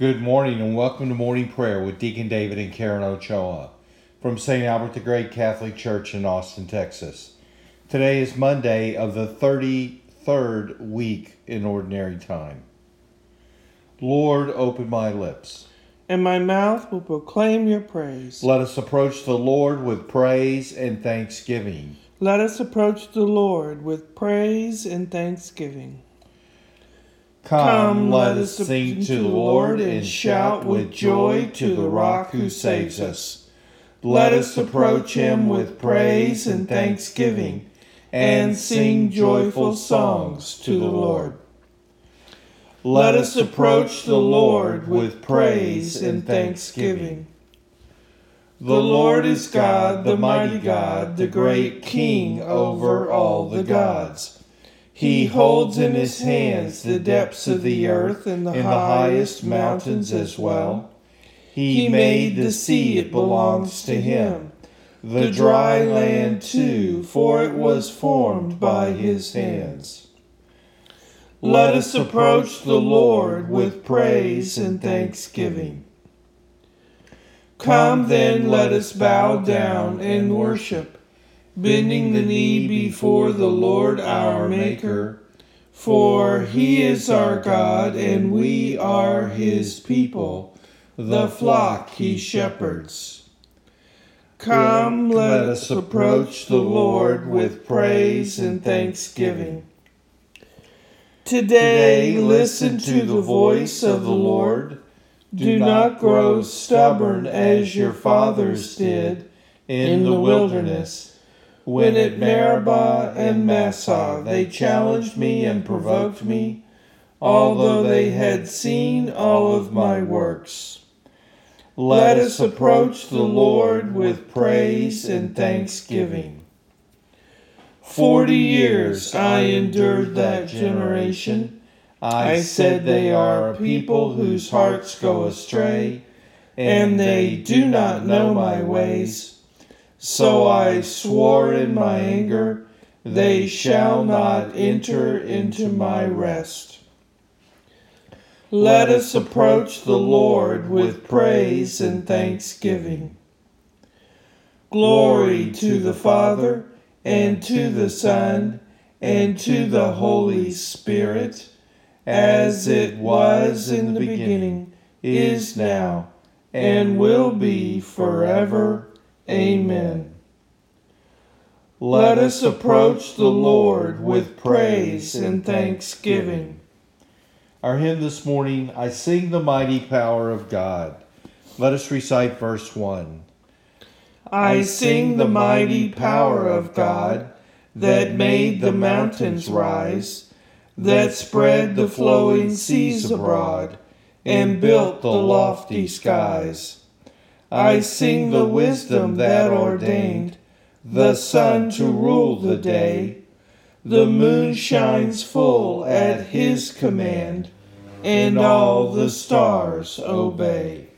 Good morning and welcome to morning prayer with Deacon David and Karen Ochoa from St. Albert the Great Catholic Church in Austin, Texas. Today is Monday of the 33rd week in Ordinary Time. Lord, open my lips. And my mouth will proclaim your praise. Let us approach the Lord with praise and thanksgiving. Let us approach the Lord with praise and thanksgiving. Come, let us sing to the Lord and shout with joy to the rock who saves us. Let us approach him with praise and thanksgiving and sing joyful songs to the Lord. Let us approach the Lord with praise and thanksgiving. The Lord is God, the mighty God, the great King over all the gods. He holds in his hands the depths of the earth and the, highest mountains as well. He made the sea, it belongs to him. The dry land too, for it was formed by his hands. Let us approach the Lord with praise and thanksgiving. Come then, let us bow down and worship bending the knee before the Lord our Maker. For he is our God, and we are his people, the flock he shepherds. Come, let us approach the Lord with praise and thanksgiving. Today, listen to the voice of the Lord. Do not grow stubborn as your fathers did in the wilderness when at Meribah and Massah they challenged me and provoked me, although they had seen all of my works. Let us approach the Lord with praise and thanksgiving. Forty years I endured that generation. I said they are a people whose hearts go astray, and they do not know my ways. So I swore in my anger, they shall not enter into my rest. Let us approach the Lord with praise and thanksgiving. Glory to the Father, and to the Son, and to the Holy Spirit, as it was in the beginning, is now, and will be forever. Amen. Let us approach the Lord with praise and thanksgiving. Our hymn this morning, I sing the mighty power of God. Let us recite verse 1. I sing the mighty power of God that made the mountains rise, that spread the flowing seas abroad, and built the lofty skies. I sing the wisdom that ordained the sun to rule the day. The moon shines full at his command, and all the stars obey.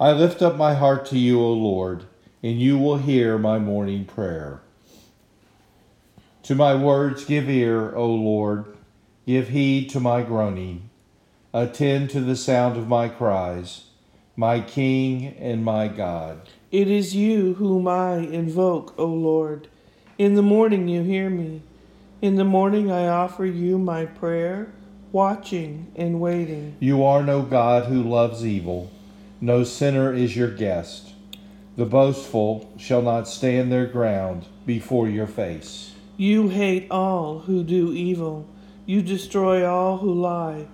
I lift up my heart to you, O Lord, and you will hear my morning prayer. To my words give ear, O Lord, give heed to my groaning. Attend to the sound of my cries, my King and my God. It is you whom I invoke, O Lord. In the morning you hear me. In the morning I offer you my prayer, watching and waiting. You are no God who loves evil. No sinner is your guest. The boastful shall not stand their ground before your face. You hate all who do evil. You destroy all who lie.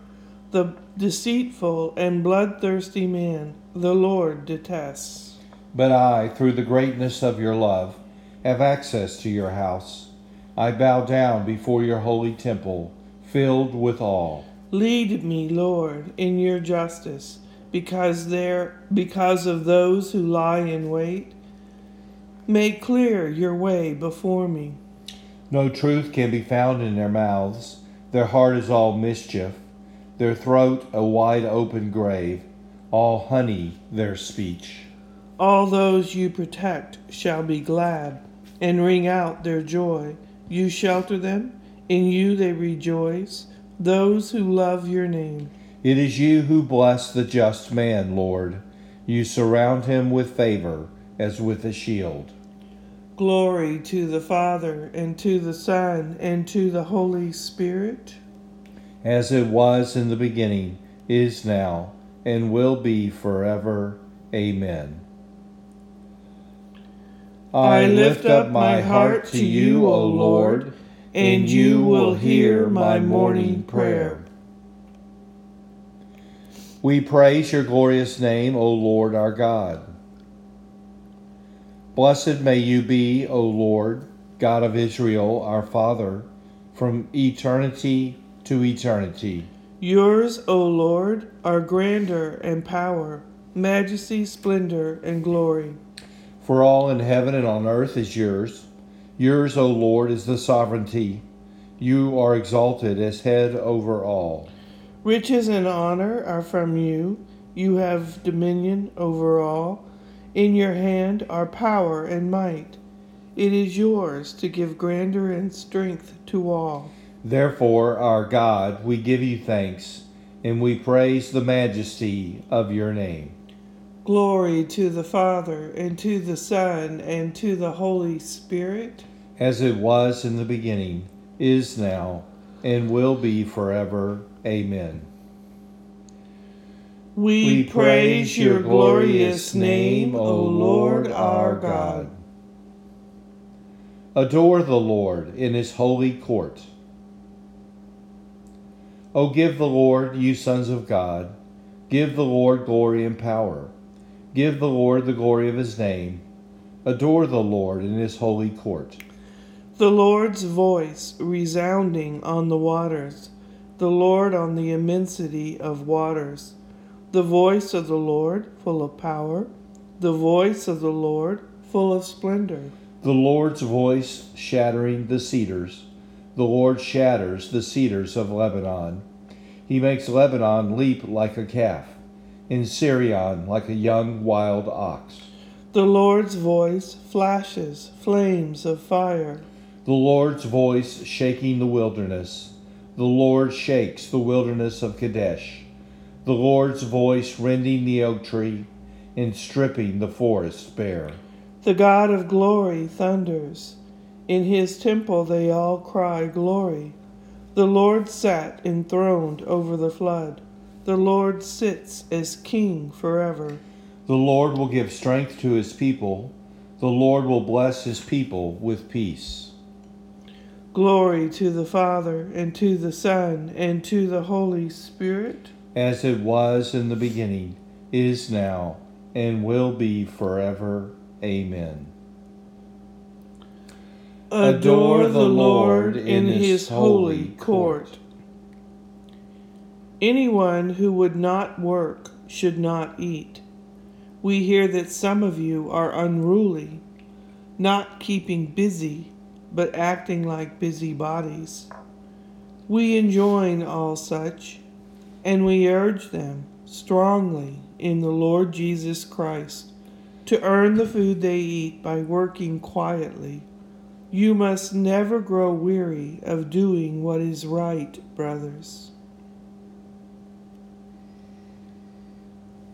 The deceitful and bloodthirsty man the Lord detests. But I, through the greatness of your love, have access to your house. I bow down before your holy temple, filled with awe. Lead me, Lord, in your justice, because there because of those who lie in wait. Make clear your way before me. No truth can be found in their mouths. Their heart is all mischief their throat a wide open grave, all honey their speech. All those you protect shall be glad and ring out their joy. You shelter them, in you they rejoice. those who love your name. It is you who bless the just man, Lord. You surround him with favor as with a shield. Glory to the Father, and to the Son, and to the Holy Spirit. As it was in the beginning, is now, and will be forever. Amen. I lift up my heart to you, O Lord, and you will hear my morning prayer. We praise your glorious name, O Lord our God. Blessed may you be, O Lord, God of Israel, our Father, from eternity to eternity. Yours, O Lord, are grandeur and power, majesty, splendor, and glory. For all in heaven and on earth is yours. Yours, O Lord, is the sovereignty. You are exalted as head over all. Riches and honor are from you. You have dominion over all. In your hand are power and might. It is yours to give grandeur and strength to all. Therefore, our God, we give you thanks, and we praise the majesty of your name. Glory to the Father, and to the Son, and to the Holy Spirit. As it was in the beginning, is now, and will be forever. Amen. We, praise your glorious name, O Lord our God. Adore the Lord in his holy court. O give the Lord, you sons of God, give the Lord glory and power. Give the Lord the glory of his name. Adore the Lord in his holy court. The Lord's voice resounding on the waters, the Lord on the immensity of waters. The voice of the Lord full of power, the voice of the Lord full of splendor. The Lord's voice shattering the cedars. The Lord shatters the cedars of Lebanon. He makes Lebanon leap like a calf, and Sirion like a young wild ox. The Lord's voice flashes flames of fire. The Lord's voice shaking the wilderness. The Lord shakes the wilderness of Kadesh the Lord's voice rending the oak tree and stripping the forest bare. The God of glory thunders. In his temple they all cry, Glory. The Lord sat enthroned over the flood. The Lord sits as king forever. The Lord will give strength to his people. The Lord will bless his people with peace. Glory to the Father, and to the Son, and to the Holy Spirit as it was in the beginning, is now, and will be forever. Amen. Adore the Lord in his holy court. Anyone who would not work should not eat. We hear that some of you are unruly, not keeping busy, but acting like busybodies. We enjoin all such and we urge them strongly in the Lord Jesus Christ to earn the food they eat by working quietly. You must never grow weary of doing what is right, brothers.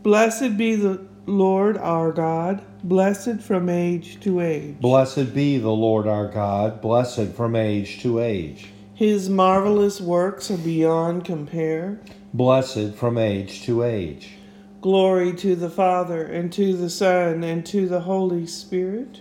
Blessed be the Lord our God, blessed from age to age. Blessed be the Lord our God, blessed from age to age. His marvelous works are beyond compare blessed from age to age. Glory to the Father, and to the Son, and to the Holy Spirit.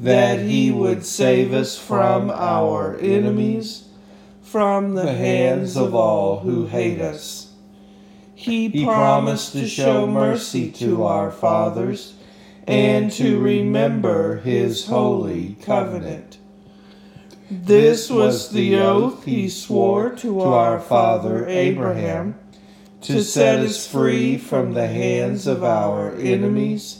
that he would save us from our enemies, from the hands of all who hate us. He promised to show mercy to our fathers and to remember his holy covenant. This was the oath he swore to our father Abraham to set us free from the hands of our enemies,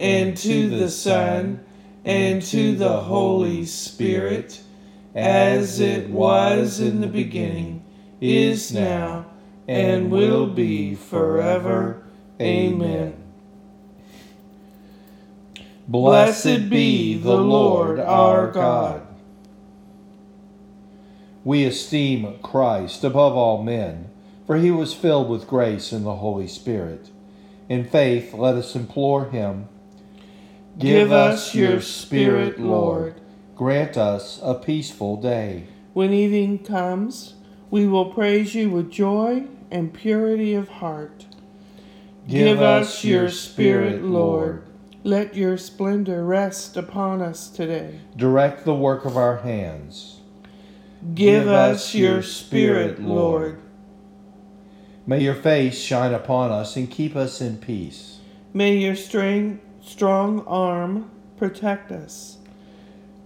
and to the Son, and to the Holy Spirit, as it was in the beginning, is now, and will be forever. Amen. Blessed be the Lord our God. We esteem Christ above all men, for he was filled with grace and the Holy Spirit. In faith, let us implore him. Give us your Spirit, Lord. Grant us a peaceful day. When evening comes, we will praise you with joy and purity of heart. Give us your Spirit, Lord. Let your splendor rest upon us today. Direct the work of our hands. Give us your Spirit, Lord. May your face shine upon us and keep us in peace. May your strength, strong arm protect us.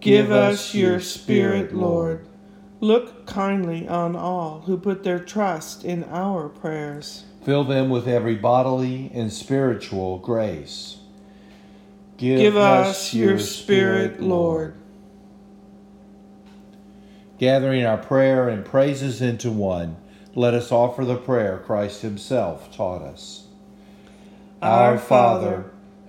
Give us your Spirit, Lord. Look kindly on all who put their trust in our prayers. Fill them with every bodily and spiritual grace. Give, Give us your Spirit, Lord. Gathering our prayer and praises into one let us offer the prayer Christ Himself taught us. Our Father,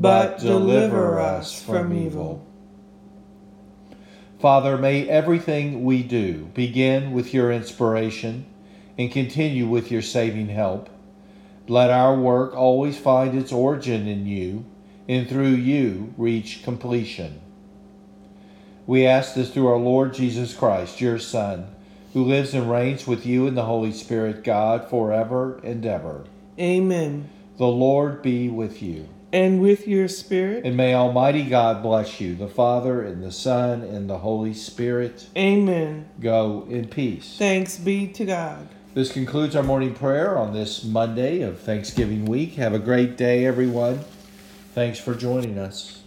but deliver us from evil. Father, may everything we do begin with your inspiration and continue with your saving help. Let our work always find its origin in you, and through you reach completion. We ask this through our Lord Jesus Christ, your Son, who lives and reigns with you in the Holy Spirit, God, forever and ever. Amen. The Lord be with you. And with your spirit. And may Almighty God bless you, the Father, and the Son, and the Holy Spirit. Amen. Go in peace. Thanks be to God. This concludes our morning prayer on this Monday of Thanksgiving week. Have a great day, everyone. Thanks for joining us.